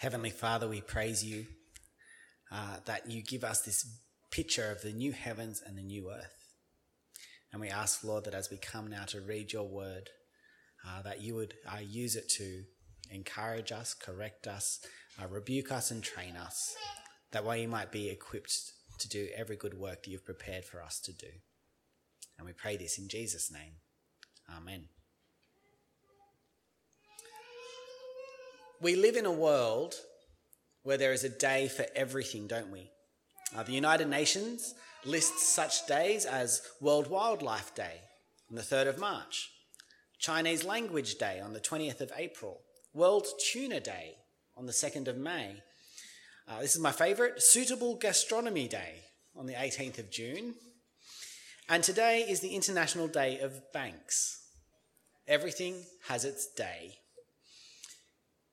Heavenly Father, we praise you uh, that you give us this picture of the new heavens and the new earth. And we ask, Lord, that as we come now to read your word, uh, that you would uh, use it to encourage us, correct us, uh, rebuke us, and train us, that way you might be equipped to do every good work that you've prepared for us to do. And we pray this in Jesus' name. Amen. We live in a world where there is a day for everything, don't we? Uh, the United Nations lists such days as World Wildlife Day on the 3rd of March, Chinese Language Day on the 20th of April, World Tuna Day on the 2nd of May. Uh, this is my favourite, Sustainable Gastronomy Day on the 18th of June. And today is the International Day of Banks. Everything has its day.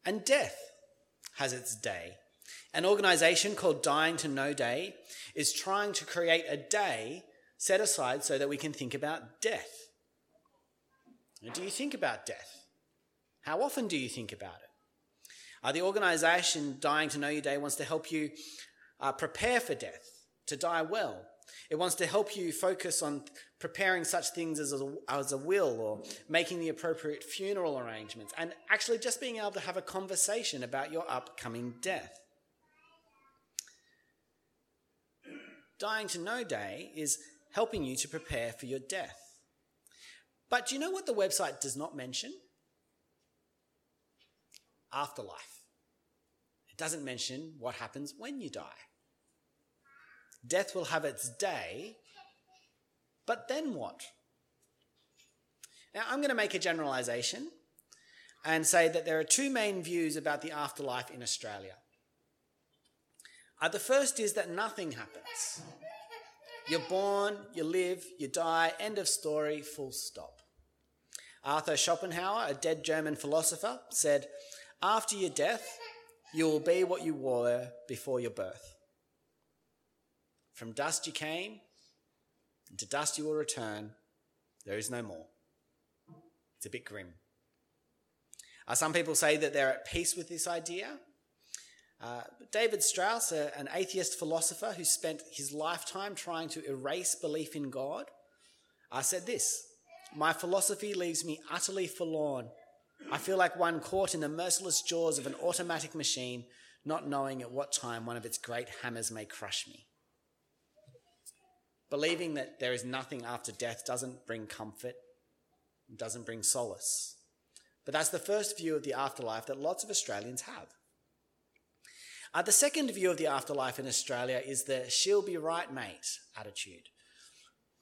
And death has its day. An organisation called Dying to Know Day is trying to create a day set aside so that we can think about death. do you think about death? How often do you think about it? Uh, the organisation Dying to Know Your Day wants to help you uh, prepare for death, to die well, it wants to help you focus on preparing such things as a, as a will or making the appropriate funeral arrangements and actually just being able to have a conversation about your upcoming death. Dying to Know Day is helping you to prepare for your death. But do you know what the website does not mention? Afterlife. It doesn't mention what happens when you die. Death will have its day, but then what? Now, I'm going to make a generalization and say that there are two main views about the afterlife in Australia. Uh, the first is that nothing happens. You're born, you live, you die, end of story, full stop. Arthur Schopenhauer, a dead German philosopher, said, After your death, you will be what you were before your birth. From dust you came, and to dust you will return. There is no more. It's a bit grim. Uh, some people say that they're at peace with this idea. Uh, David Strauss, a, an atheist philosopher who spent his lifetime trying to erase belief in God, uh, said this My philosophy leaves me utterly forlorn. I feel like one caught in the merciless jaws of an automatic machine, not knowing at what time one of its great hammers may crush me. Believing that there is nothing after death doesn't bring comfort, doesn't bring solace. But that's the first view of the afterlife that lots of Australians have. Uh, the second view of the afterlife in Australia is the she'll be right, mate attitude.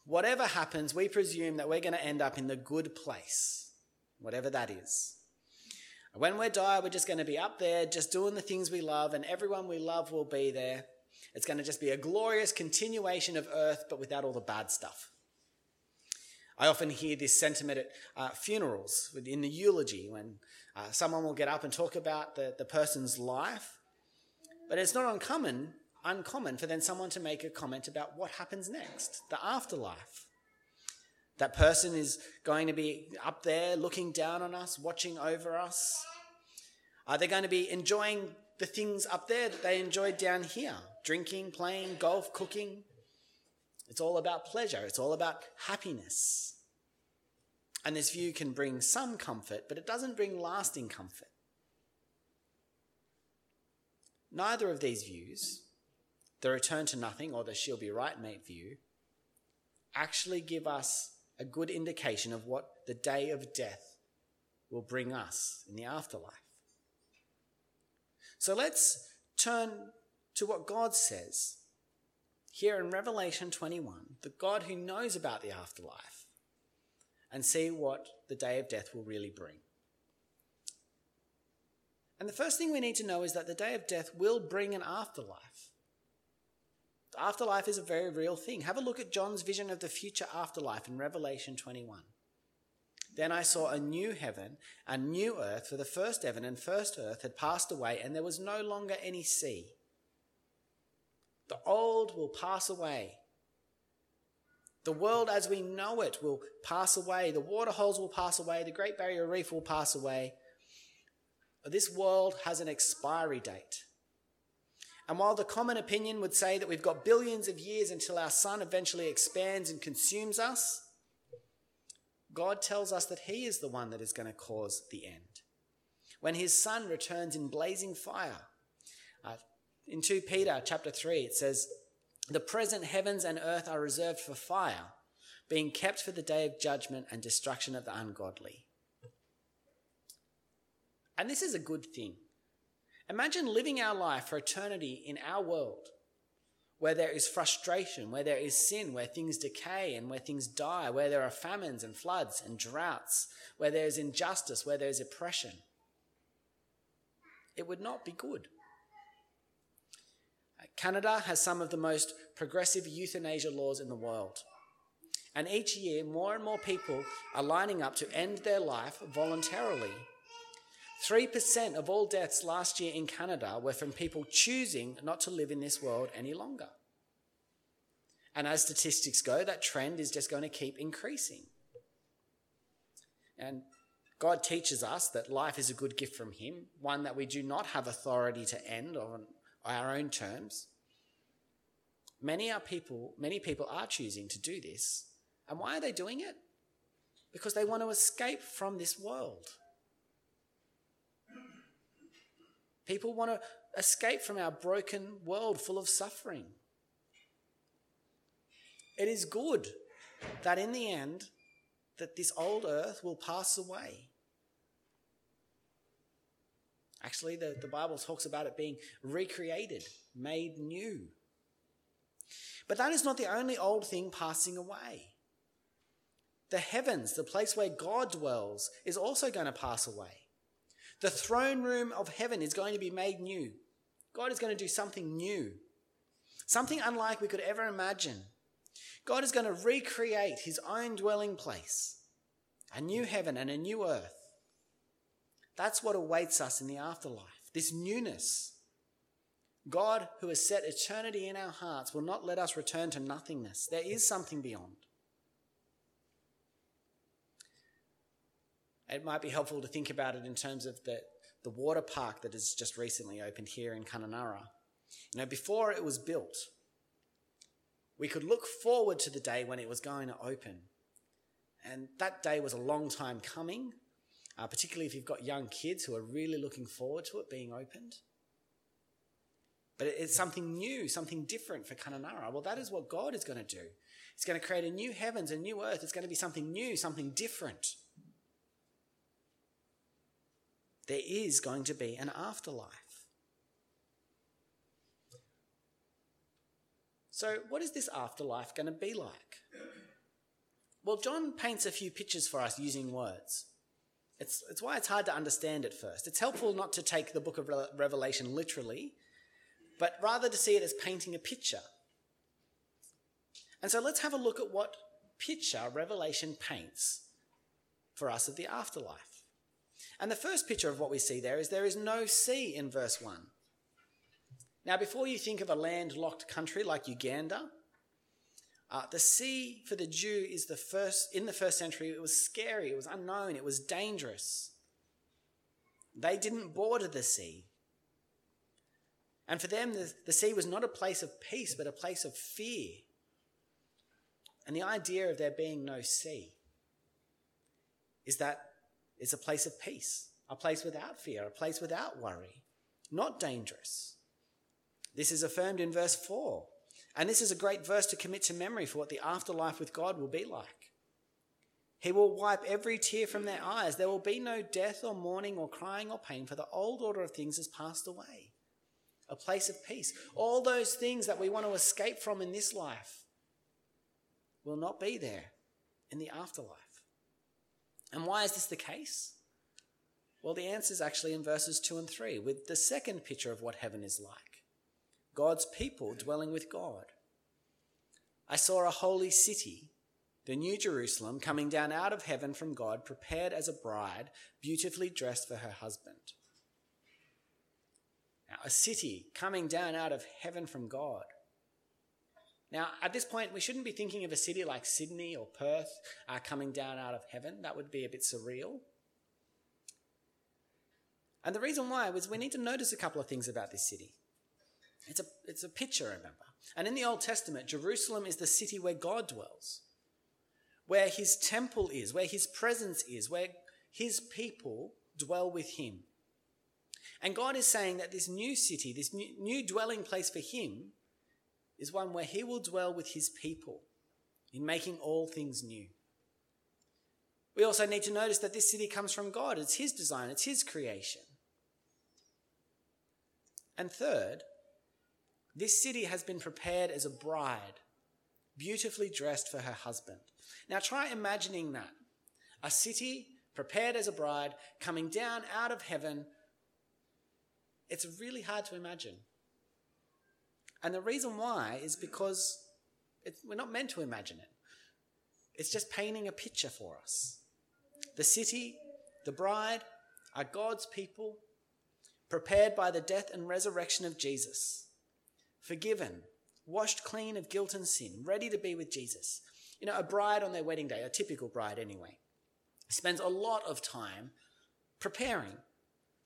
Whatever happens, we presume that we're going to end up in the good place, whatever that is. When we die, we're just going to be up there, just doing the things we love, and everyone we love will be there. It's going to just be a glorious continuation of earth, but without all the bad stuff. I often hear this sentiment at uh, funerals, in the eulogy, when uh, someone will get up and talk about the, the person's life. But it's not uncommon, uncommon for then someone to make a comment about what happens next, the afterlife. That person is going to be up there looking down on us, watching over us. Are they going to be enjoying the things up there that they enjoyed down here? Drinking, playing, golf, cooking. It's all about pleasure, it's all about happiness. And this view can bring some comfort, but it doesn't bring lasting comfort. Neither of these views, the return to nothing or the she'll be right mate view, actually give us a good indication of what the day of death will bring us in the afterlife. So let's turn to what God says here in Revelation 21, the God who knows about the afterlife, and see what the day of death will really bring. And the first thing we need to know is that the day of death will bring an afterlife. The afterlife is a very real thing. Have a look at John's vision of the future afterlife in Revelation 21. Then I saw a new heaven, a new earth, for the first heaven and first earth had passed away, and there was no longer any sea. The old will pass away. The world as we know it will pass away. The water holes will pass away. The Great Barrier Reef will pass away. this world has an expiry date. And while the common opinion would say that we've got billions of years until our sun eventually expands and consumes us, God tells us that He is the one that is going to cause the end. When His Son returns in blazing fire, uh, in 2 Peter chapter 3, it says, The present heavens and earth are reserved for fire, being kept for the day of judgment and destruction of the ungodly. And this is a good thing. Imagine living our life for eternity in our world where there is frustration, where there is sin, where things decay and where things die, where there are famines and floods and droughts, where there is injustice, where there is oppression. It would not be good. Canada has some of the most progressive euthanasia laws in the world. And each year, more and more people are lining up to end their life voluntarily 3% of all deaths last year in Canada were from people choosing not to live in this world any longer. And as statistics go, that trend is just going to keep increasing. And God teaches us that life is a good gift from Him, one that we do not have authority to end on our own terms. Many are people, many people are choosing to do this. And why are they doing it? Because they want to escape from this world. People want to escape from our broken world full of suffering. It is good that in the end that this old earth will pass away. Actually, the, the Bible talks about it being recreated, made new. But that is not the only old thing passing away. The heavens, the place where God dwells, is also going to pass away. The throne room of heaven is going to be made new. God is going to do something new, something unlike we could ever imagine. God is going to recreate his own dwelling place, a new heaven and a new earth. That's what awaits us in the afterlife, this newness. God, who has set eternity in our hearts, will not let us return to nothingness. There is something beyond. It might be helpful to think about it in terms of the, the water park that has just recently opened here in Kununurra. You know, before it was built, we could look forward to the day when it was going to open. And that day was a long time coming, uh, particularly if you've got young kids who are really looking forward to it being opened. But it's something new, something different for Kununurra. Well, that is what God is going to do. He's going to create a new heavens, a new earth. It's going to be something new, something different. There is going to be an afterlife. So, what is this afterlife going to be like? Well, John paints a few pictures for us using words. It's, it's why it's hard to understand at first. It's helpful not to take the book of Revelation literally, but rather to see it as painting a picture. And so let's have a look at what picture Revelation paints for us of the afterlife. And the first picture of what we see there is there is no sea in verse 1. Now, before you think of a landlocked country like Uganda, uh, the sea for the Jew is the first, in the first century, it was scary, it was unknown, it was dangerous. They didn't border the sea. And for them, the, the sea was not a place of peace, but a place of fear. And the idea of there being no sea is that is a place of peace, a place without fear, a place without worry, not dangerous. This is affirmed in verse 4. And this is a great verse to commit to memory for what the afterlife with God will be like. He will wipe every tear from their eyes. There will be no death or mourning or crying or pain, for the old order of things has passed away. A place of peace. All those things that we want to escape from in this life will not be there in the afterlife. And why is this the case? Well, the answer is actually in verses 2 and 3, with the second picture of what heaven is like God's people dwelling with God. I saw a holy city, the New Jerusalem, coming down out of heaven from God, prepared as a bride, beautifully dressed for her husband. Now, a city coming down out of heaven from God. Now, at this point, we shouldn't be thinking of a city like Sydney or Perth uh, coming down out of heaven. That would be a bit surreal. And the reason why was we need to notice a couple of things about this city. It's a, it's a picture, remember. And in the Old Testament, Jerusalem is the city where God dwells, where his temple is, where his presence is, where his people dwell with him. And God is saying that this new city, this new, new dwelling place for him, is one where he will dwell with his people in making all things new. We also need to notice that this city comes from God. It's his design, it's his creation. And third, this city has been prepared as a bride, beautifully dressed for her husband. Now try imagining that. A city prepared as a bride coming down out of heaven. It's really hard to imagine. And the reason why is because we're not meant to imagine it. It's just painting a picture for us. The city, the bride, are God's people, prepared by the death and resurrection of Jesus, forgiven, washed clean of guilt and sin, ready to be with Jesus. You know, a bride on their wedding day, a typical bride anyway, spends a lot of time preparing.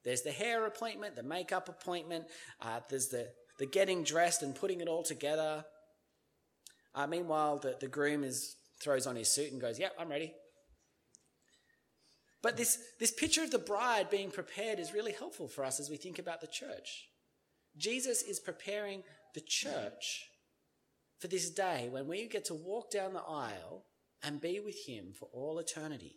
There's the hair appointment, the makeup appointment, uh, there's the the getting dressed and putting it all together. Uh, meanwhile, the, the groom is throws on his suit and goes, Yep, I'm ready. But this, this picture of the bride being prepared is really helpful for us as we think about the church. Jesus is preparing the church for this day when we get to walk down the aisle and be with him for all eternity.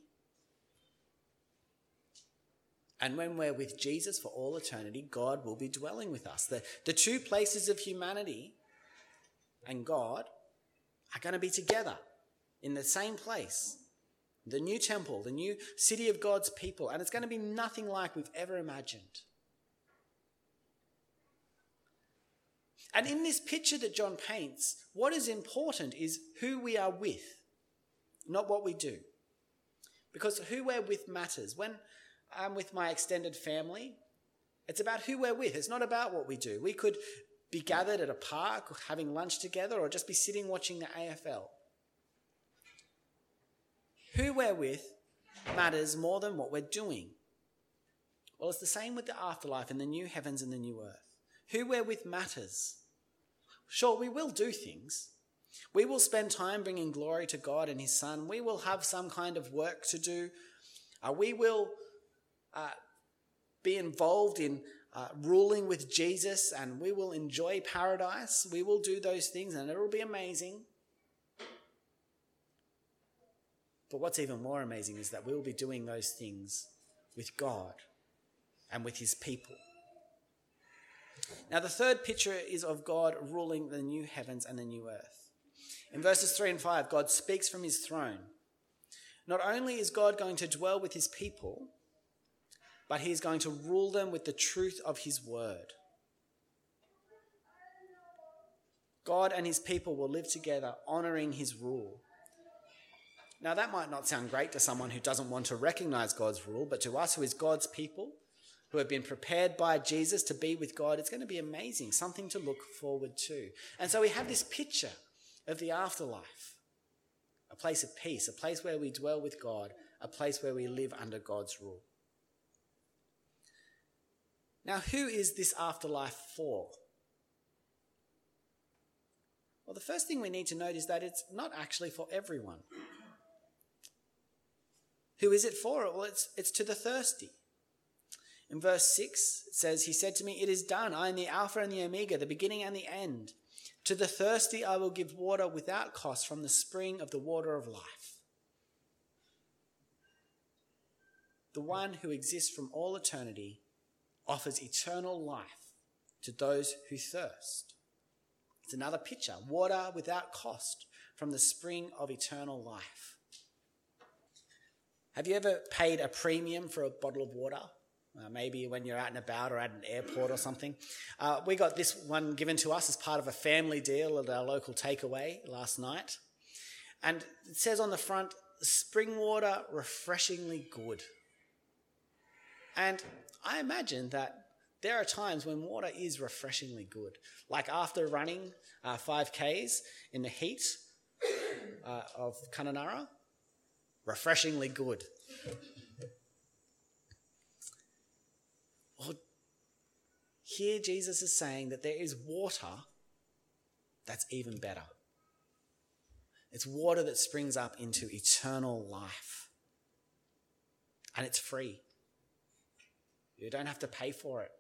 And when we're with Jesus for all eternity, God will be dwelling with us. The, the two places of humanity and God are going to be together in the same place. The new temple, the new city of God's people. And it's going to be nothing like we've ever imagined. And in this picture that John paints, what is important is who we are with, not what we do. Because who we're with matters. When I'm with my extended family. It's about who we're with. It's not about what we do. We could be gathered at a park having lunch together or just be sitting watching the AFL. Who we're with matters more than what we're doing. Well, it's the same with the afterlife and the new heavens and the new earth. Who we're with matters. Sure, we will do things. We will spend time bringing glory to God and His Son. We will have some kind of work to do. Uh, we will uh, be involved in uh, ruling with Jesus and we will enjoy paradise. We will do those things and it will be amazing. But what's even more amazing is that we will be doing those things with God and with his people. Now, the third picture is of God ruling the new heavens and the new earth. In verses 3 and 5, God speaks from his throne. Not only is God going to dwell with his people, but he is going to rule them with the truth of his word. God and his people will live together, honoring his rule. Now, that might not sound great to someone who doesn't want to recognize God's rule, but to us who is God's people, who have been prepared by Jesus to be with God, it's going to be amazing, something to look forward to. And so we have this picture of the afterlife a place of peace, a place where we dwell with God, a place where we live under God's rule. Now, who is this afterlife for? Well, the first thing we need to note is that it's not actually for everyone. Who is it for? Well, it's, it's to the thirsty. In verse 6, it says, He said to me, It is done. I am the Alpha and the Omega, the beginning and the end. To the thirsty I will give water without cost from the spring of the water of life. The one who exists from all eternity offers eternal life to those who thirst. It's another picture water without cost from the spring of eternal life. Have you ever paid a premium for a bottle of water? Uh, maybe when you're out and about or at an airport or something. Uh, we got this one given to us as part of a family deal at our local takeaway last night. And it says on the front, spring water refreshingly good. And I imagine that there are times when water is refreshingly good, like after running uh, 5Ks in the heat uh, of Kununurra, refreshingly good. Well, here Jesus is saying that there is water that's even better. It's water that springs up into eternal life. And it's free. You don't have to pay for it.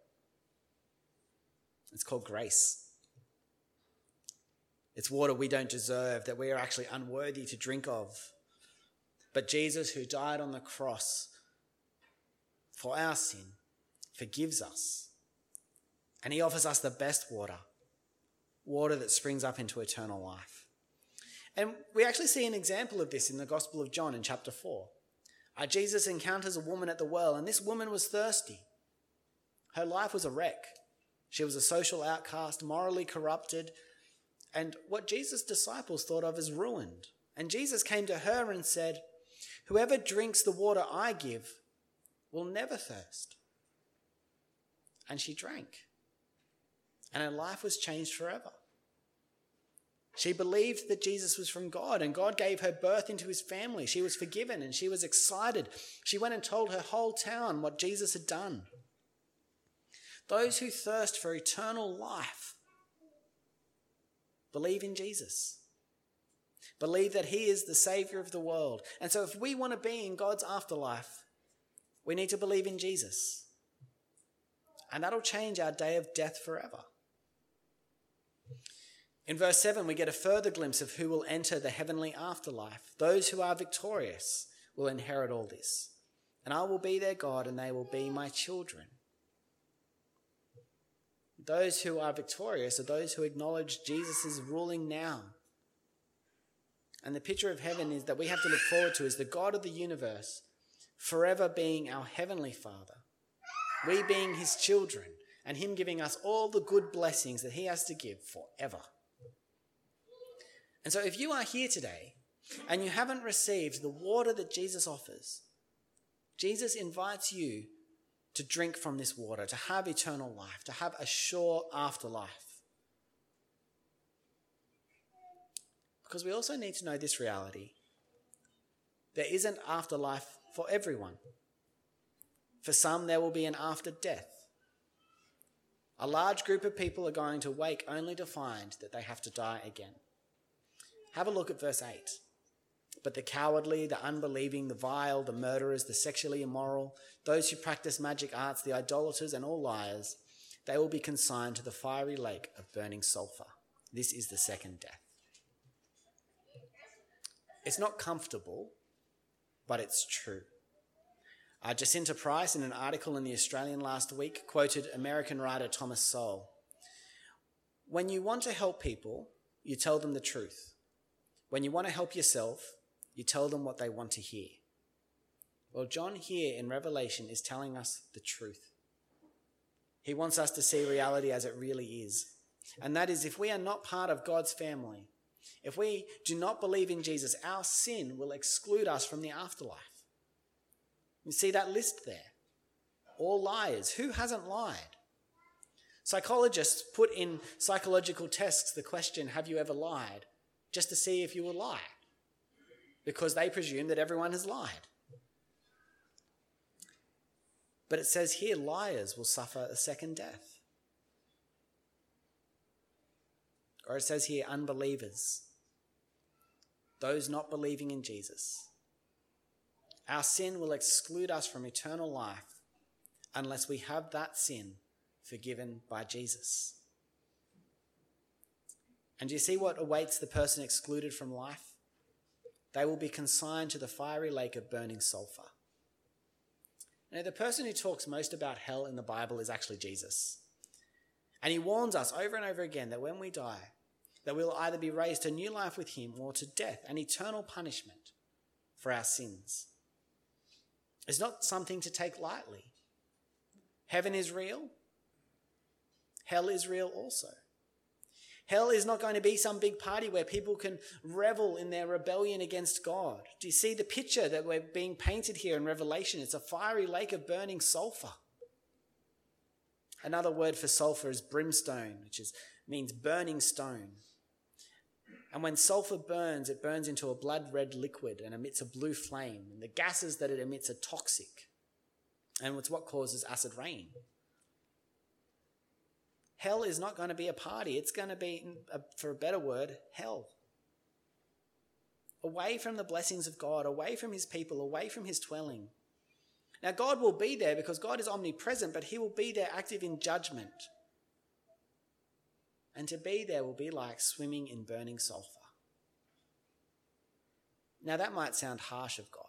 It's called grace. It's water we don't deserve, that we are actually unworthy to drink of. But Jesus, who died on the cross for our sin, forgives us. And he offers us the best water water that springs up into eternal life. And we actually see an example of this in the Gospel of John in chapter 4. Uh, Jesus encounters a woman at the well, and this woman was thirsty. Her life was a wreck. She was a social outcast, morally corrupted, and what Jesus' disciples thought of as ruined. And Jesus came to her and said, Whoever drinks the water I give will never thirst. And she drank. And her life was changed forever. She believed that Jesus was from God, and God gave her birth into his family. She was forgiven and she was excited. She went and told her whole town what Jesus had done. Those who thirst for eternal life believe in Jesus. Believe that He is the Savior of the world. And so, if we want to be in God's afterlife, we need to believe in Jesus. And that'll change our day of death forever. In verse 7, we get a further glimpse of who will enter the heavenly afterlife. Those who are victorious will inherit all this. And I will be their God, and they will be my children. Those who are victorious are those who acknowledge Jesus ruling now. And the picture of heaven is that we have to look forward to is the God of the universe forever being our heavenly Father, we being his children, and him giving us all the good blessings that he has to give forever. And so if you are here today and you haven't received the water that Jesus offers, Jesus invites you to drink from this water, to have eternal life, to have a sure afterlife. Because we also need to know this reality there is an afterlife for everyone. For some, there will be an after death. A large group of people are going to wake only to find that they have to die again. Have a look at verse 8. But the cowardly, the unbelieving, the vile, the murderers, the sexually immoral, those who practice magic arts, the idolaters, and all liars, they will be consigned to the fiery lake of burning sulfur. This is the second death. It's not comfortable, but it's true. Uh, Jacinta Price, in an article in The Australian last week, quoted American writer Thomas Sowell When you want to help people, you tell them the truth. When you want to help yourself, you tell them what they want to hear. Well, John here in Revelation is telling us the truth. He wants us to see reality as it really is. And that is, if we are not part of God's family, if we do not believe in Jesus, our sin will exclude us from the afterlife. You see that list there. All liars. Who hasn't lied? Psychologists put in psychological tests the question, Have you ever lied? Just to see if you will lie because they presume that everyone has lied. But it says here liars will suffer a second death. Or it says here unbelievers, those not believing in Jesus. Our sin will exclude us from eternal life unless we have that sin forgiven by Jesus. And do you see what awaits the person excluded from life? They will be consigned to the fiery lake of burning sulfur. Now, the person who talks most about hell in the Bible is actually Jesus. And he warns us over and over again that when we die, that we'll either be raised to new life with him or to death and eternal punishment for our sins. It's not something to take lightly. Heaven is real. Hell is real also. Hell is not going to be some big party where people can revel in their rebellion against God. Do you see the picture that we're being painted here in Revelation? It's a fiery lake of burning sulfur. Another word for sulfur is brimstone, which is, means burning stone. And when sulfur burns, it burns into a blood red liquid and emits a blue flame. And the gases that it emits are toxic. And it's what causes acid rain. Hell is not going to be a party. It's going to be, mm, for a better word, hell. Away from the blessings of God, away from his people, away from his dwelling. Now, God will be there because God is omnipresent, but he will be there active in judgment. And to be there will be like swimming in burning sulfur. Now, that might sound harsh of God,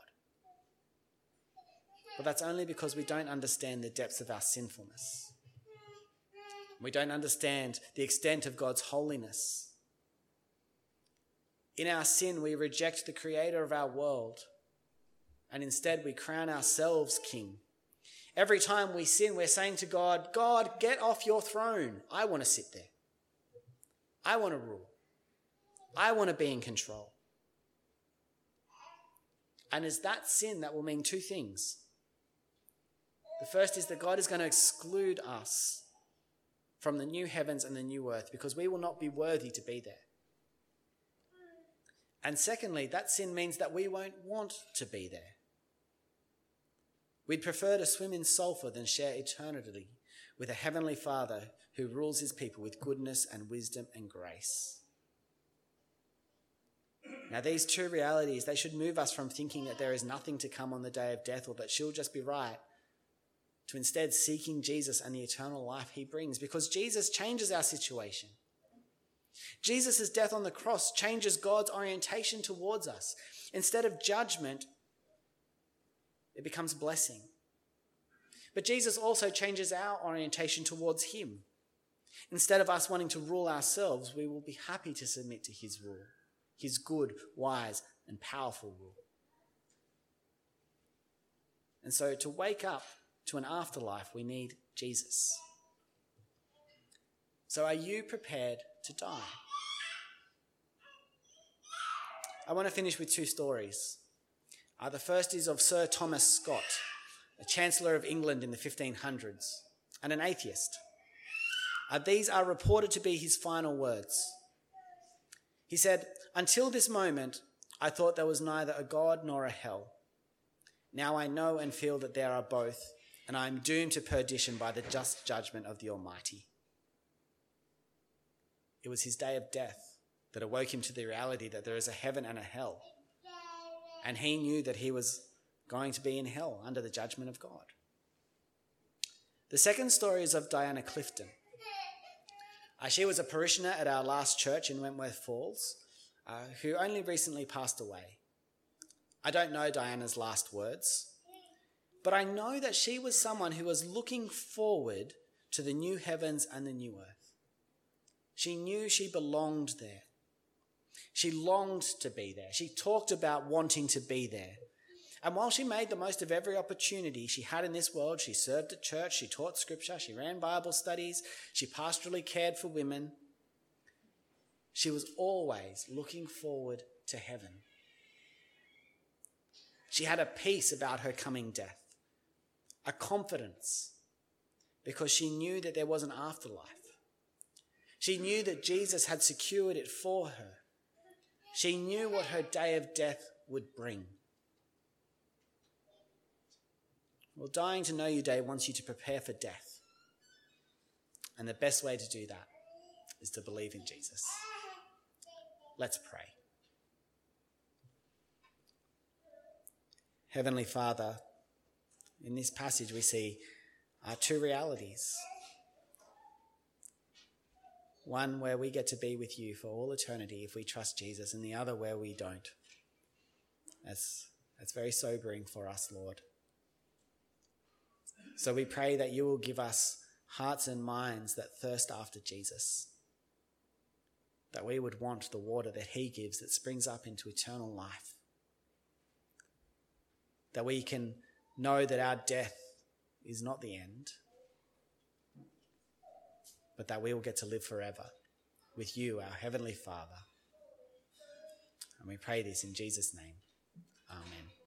but that's only because we don't understand the depths of our sinfulness. We don't understand the extent of God's holiness. In our sin, we reject the creator of our world and instead we crown ourselves king. Every time we sin, we're saying to God, God, get off your throne. I want to sit there. I want to rule. I want to be in control. And it's that sin that will mean two things. The first is that God is going to exclude us from the new heavens and the new earth because we will not be worthy to be there. And secondly, that sin means that we won't want to be there. We'd prefer to swim in sulfur than share eternity with a heavenly Father who rules his people with goodness and wisdom and grace. Now, these two realities, they should move us from thinking that there is nothing to come on the day of death or that she'll just be right to instead seeking Jesus and the eternal life he brings because Jesus changes our situation. Jesus' death on the cross changes God's orientation towards us. Instead of judgment, it becomes blessing. But Jesus also changes our orientation towards him. Instead of us wanting to rule ourselves, we will be happy to submit to his rule, his good, wise, and powerful rule. And so to wake up to an afterlife, we need Jesus. So are you prepared to die? I want to finish with two stories. Uh, the first is of Sir Thomas Scott, a Chancellor of England in the 1500s, and an atheist. Uh, these are reported to be his final words. He said, Until this moment, I thought there was neither a God nor a hell. Now I know and feel that there are both, and I am doomed to perdition by the just judgment of the Almighty. It was his day of death that awoke him to the reality that there is a heaven and a hell. And he knew that he was going to be in hell under the judgment of God. The second story is of Diana Clifton. She was a parishioner at our last church in Wentworth Falls, uh, who only recently passed away. I don't know Diana's last words, but I know that she was someone who was looking forward to the new heavens and the new earth. She knew she belonged there. She longed to be there. She talked about wanting to be there. And while she made the most of every opportunity she had in this world, she served at church, she taught scripture, she ran Bible studies, she pastorally cared for women. She was always looking forward to heaven. She had a peace about her coming death, a confidence, because she knew that there was an afterlife. She knew that Jesus had secured it for her. She knew what her day of death would bring. Well, dying to know you day wants you to prepare for death. And the best way to do that is to believe in Jesus. Let's pray. Heavenly Father, in this passage we see our two realities. One where we get to be with you for all eternity if we trust Jesus, and the other where we don't. That's, that's very sobering for us, Lord. So we pray that you will give us hearts and minds that thirst after Jesus. That we would want the water that he gives that springs up into eternal life. That we can know that our death is not the end but that we will get to live forever with you, our Heavenly Father. And we pray this in Jesus' name.